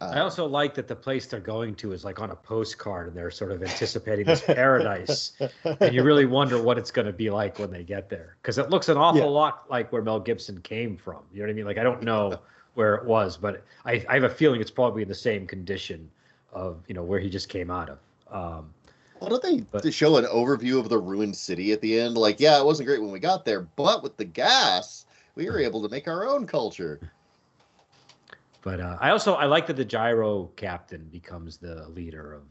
Uh, I also like that the place they're going to is like on a postcard, and they're sort of anticipating this paradise, and you really wonder what it's going to be like when they get there, because it looks an awful Yeah. lot like where Mel Gibson came from. You know what I mean? Like I don't know where it was, but I, I have a feeling it's probably in the same condition of you know where he just came out of. Um, Why don't they But- to show an overview of the ruined city at the end? Like, yeah, it wasn't great when we got there, but with the gas, we were able to make our own culture. But uh, I also I like that the gyro captain becomes the leader of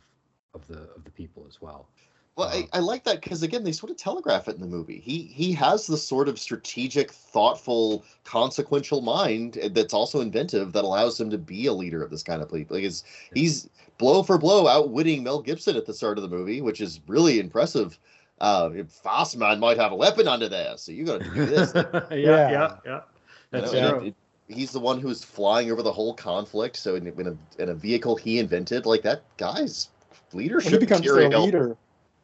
of the of the people as well. Well, I, I like that because again, they sort of telegraph it in the movie. He he has the sort of strategic, thoughtful, consequential mind that's also inventive that allows him to be a leader of this kind of people. Like, it's, he's blow for blow outwitting Mel Gibson at the start of the movie, which is really impressive. Uh, Fastman might have a weapon under there, so you got to do this. yeah, Yeah. yeah, yeah, You That's know, true. and it- he's the one who's flying over the whole conflict. So in, in, a, in a vehicle he invented, like that guy's leadership Well, he becomes material. their leader.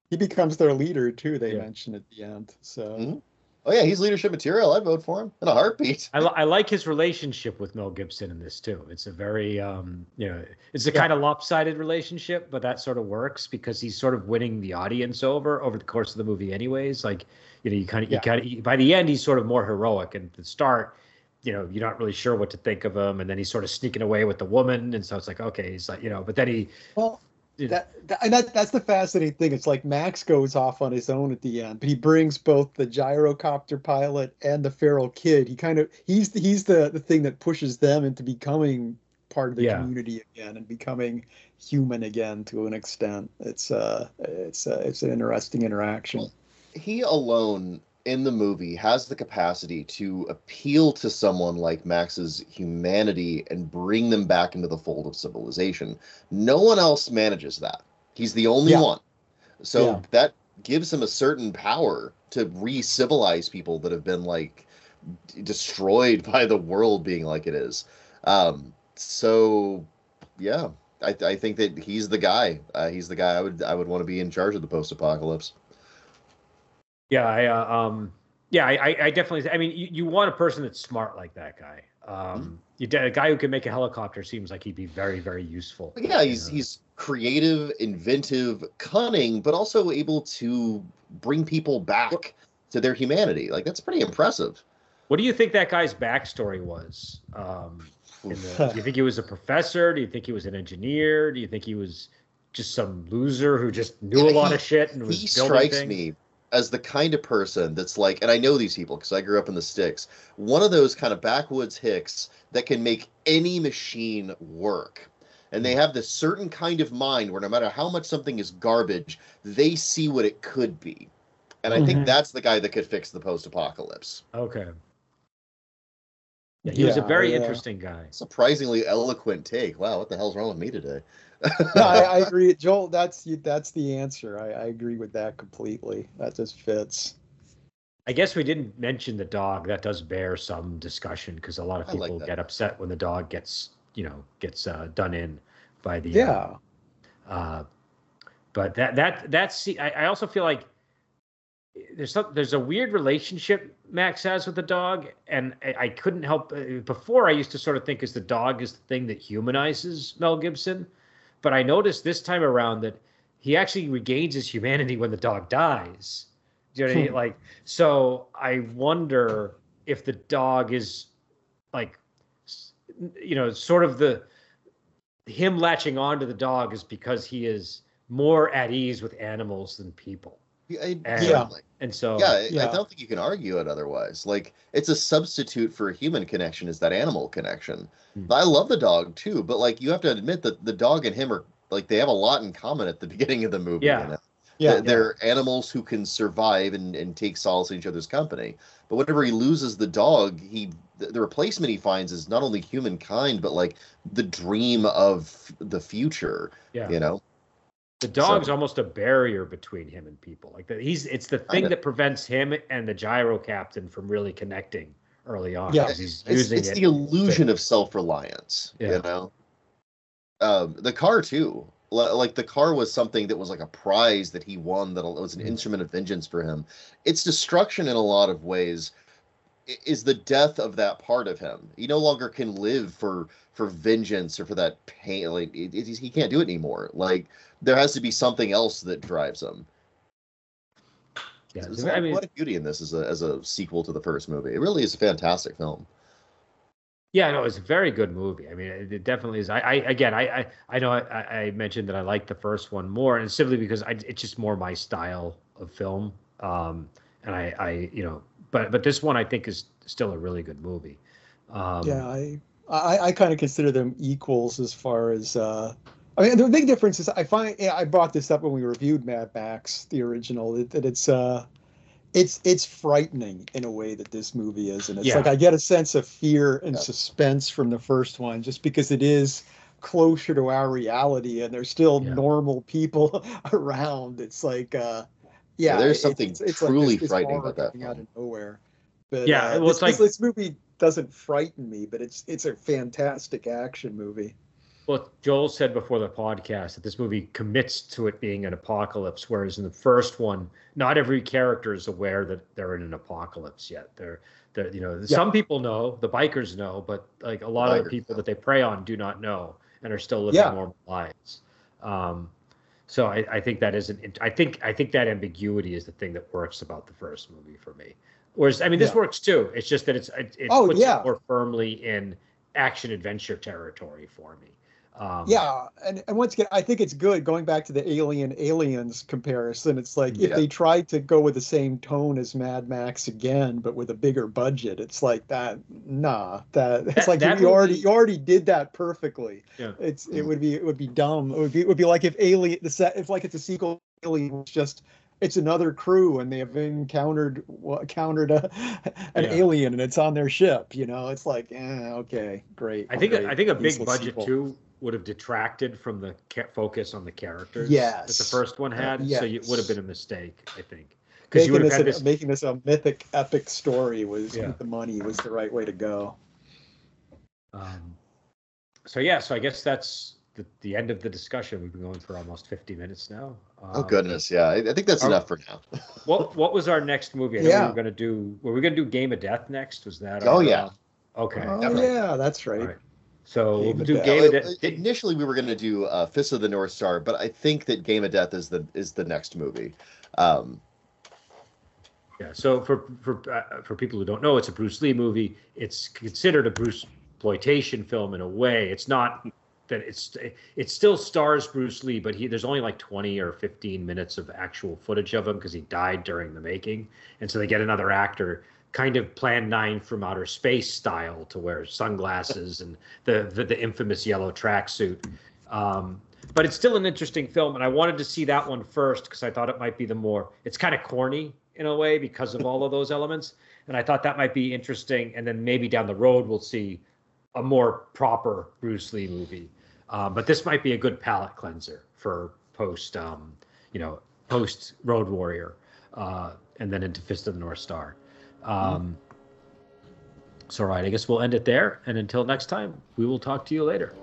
He becomes their leader too. They Yeah. mention at the end. So Mhm. Oh yeah, he's leadership material. I'd vote for him in a heartbeat. I, li- I like his relationship with Mel Gibson in this too. It's a very, um, you know, it's a Yeah. kind of lopsided relationship, but that sort of works because he's sort of winning the audience over over the course of the movie, anyways. Like, you know, you kind of, Yeah. you kind of, by the end, he's sort of more heroic, and at the start, you know, you're not really sure what to think of him, and then he's sort of sneaking away with the woman, and so it's like, okay, he's like, you know, but then he, Well, you know, that, that and that that's the fascinating thing. It's like Max goes off on his own at the end, but he brings both the gyrocopter pilot and the feral kid. He kind of he's the, he's the the thing that pushes them into becoming part of the Yeah. community again and becoming human again to an extent. It's uh it's uh, it's an interesting interaction. He alone in the movie has the capacity to appeal to someone like Max's humanity and bring them back into the fold of civilization. No one else manages that. He's the only Yeah. one. So Yeah. that gives him a certain power to re-civilize people that have been like destroyed by the world being like it is. Um, so yeah, I, I think that he's the guy. Uh, he's the guy I would I would want to be in charge of the post-apocalypse. Yeah, I uh, um yeah, I I- definitely I mean you, you want a person that's smart like that guy. Um you de- a guy who can make a helicopter seems like he'd be very very useful. Yeah, he's know. he's creative, inventive, cunning, but also able to bring people back to their humanity. Like that's pretty impressive. What do you think that guy's backstory was? Um the, do you think he was a professor? Do you think he was an engineer? Do you think he was just some loser who just knew a lot he- of shit and was He building strikes things? me as the kind of person that's like, and I know these people because I grew up in the sticks. One of those kind of backwoods hicks that can make any machine work. And Hmm. they have this certain kind of mind where no matter how much something is garbage, they see what it could be. And I Mm-hmm. think that's the guy that could fix the post-apocalypse. Okay. Yeah, he was a very yeah. interesting guy. Surprisingly eloquent take. Wow, what the hell's wrong with me today? no, I, I agree, Joel. That's that's the answer. I, I agree with that completely. That just fits. I guess we didn't mention the dog. That does bear some discussion because a lot of I like people get upset when the dog gets, you know, gets uh, done in by the. uh, Yeah. Uh, but that that that's. I, I also feel like there's some there's a weird relationship Max has with the dog, and I, I couldn't help. uh, Before I used to sort of think as the dog is the thing that humanizes Mel Gibson, but I noticed this time around that he actually regains his humanity when the dog dies. Do you know what I mean? Hmm. Like, so I wonder if the dog is like, you know, sort of the him latching onto the dog is because he is more at ease with animals than people, Yeah, I- And- certainly. And so yeah, I- I don't think you can argue it otherwise. Like it's a substitute for a human connection is that animal connection. Hmm. I love the dog too, but like you have to admit that the dog and him are like they have a lot in common at the beginning of the movie. Yeah. You know? Yeah. They're- They're animals who can survive and, and take solace in each other's company. But whenever he loses the dog, he the the replacement he finds is not only humankind, but like the dream of the future. yeah. You know? The dog's So- almost a barrier between him and people. Like that, he's it's the thing that prevents him and the gyro captain from really connecting early on. Yeah, he's it's, using it's it the illusion of self-reliance Yeah. you know um the car too Li- like the car was something that was like a prize that he won that was an Mhm. instrument of vengeance for him its destruction in a lot of ways is the death of that part of him he no longer can live for for vengeance or for that pain like it, it- he can't do it anymore like there has to be something else that drives him Yeah, There's I a mean, lot of beauty in this as a as a sequel to the first movie it really is a fantastic film Yeah, no, it's a very good movie. I mean, it, it definitely is. I, I again, I, I, I know I, I mentioned that I like the first one more, and simply because I, it's just more my style of film. Um, and I, I, you know, but but this one I think is still a really good movie. Um, yeah, I I, I kind of consider them equals as far as uh I mean the big difference is I find yeah, I brought this up when we reviewed Mad Max the original that, that it's uh it's it's frightening in a way that this movie is and it's Yeah. like I get a sense of fear and Yeah. suspense from the first one just because it is closer to our reality and there's still Yeah. normal people around it's like uh yeah, there's it- something like truly this- this frightening about that out of nowhere but Yeah, uh, well, this, it's like- this, this movie doesn't frighten me, but it's it's a fantastic action movie. Well, Joel said before the podcast that this movie commits to it being an apocalypse, whereas in the first one, not every character is aware that they're in an apocalypse yet. They're, they're you know, yeah. some people know, the bikers know, but like a lot the of the people know. that they prey on do not know and are still living yeah. normal lives. Um, so I, I think that isn't. I think I think that ambiguity is the thing that works about the first movie for me. Whereas I mean, this yeah. works too. It's just that it's it, it oh, puts yeah. it more firmly in action adventure territory for me. Um, yeah, and, and once again, I think it's good going back to the Alien Aliens comparison. It's like yeah. if they tried to go with the same tone as Mad Max again, but with a bigger budget, it's like that. Nah, that it's that, like that you already you already did that perfectly. Yeah, it's it would be it would be dumb. It would be it would be like if Alien the set if like it's a sequel Alien was just it's another crew and they have encountered encountered a, an yeah. alien and it's on their ship. You know, it's like, eh, okay, great. I think great. I think a big budget sequel. too would have detracted from the ca- focus on the characters yes. that the first one had. Yes. So it would have been a mistake, I think. Because you would have had this... making this a mythic, epic story was yeah. the money was the right way to go. Um, so yeah, so I guess that's the, the end of the discussion. We've been going for almost 50 minutes now. Oh, um, oh goodness, yeah. I, I think that's our, enough for now. what what was our next movie? I know yeah. we were gonna do were we gonna do Game of Death next? Was that Oh our, yeah. Uh, okay. Oh, yeah, that's right. So Game we'll do Game of Death. Initially, we were going to do uh, Fist of the North Star, but I think that Game of Death is the is the next movie. Um, yeah. So for for uh, for people who don't know, it's a Bruce Lee movie. It's considered a Bruce exploitation film in a way. It's not that it's it still stars Bruce Lee, but he there's only like 20 or 15 minutes of actual footage of him because he died during the making, and so they get another actor kind of Plan 9 from outer space style to wear sunglasses and the, the, the infamous yellow tracksuit. Um, but it's still an interesting film, and I wanted to see that one first because I thought it might be the more. It's kind of corny in a way because of all of those elements, and I thought that might be interesting. And then maybe down the road we'll see a more proper Bruce Lee movie. Um, but this might be a good palate cleanser for post, um, you know, post Road Warrior, uh, and then into Fist of the North Star. Um, so, right, I guess we'll end it there. And until next time, we will talk to you later.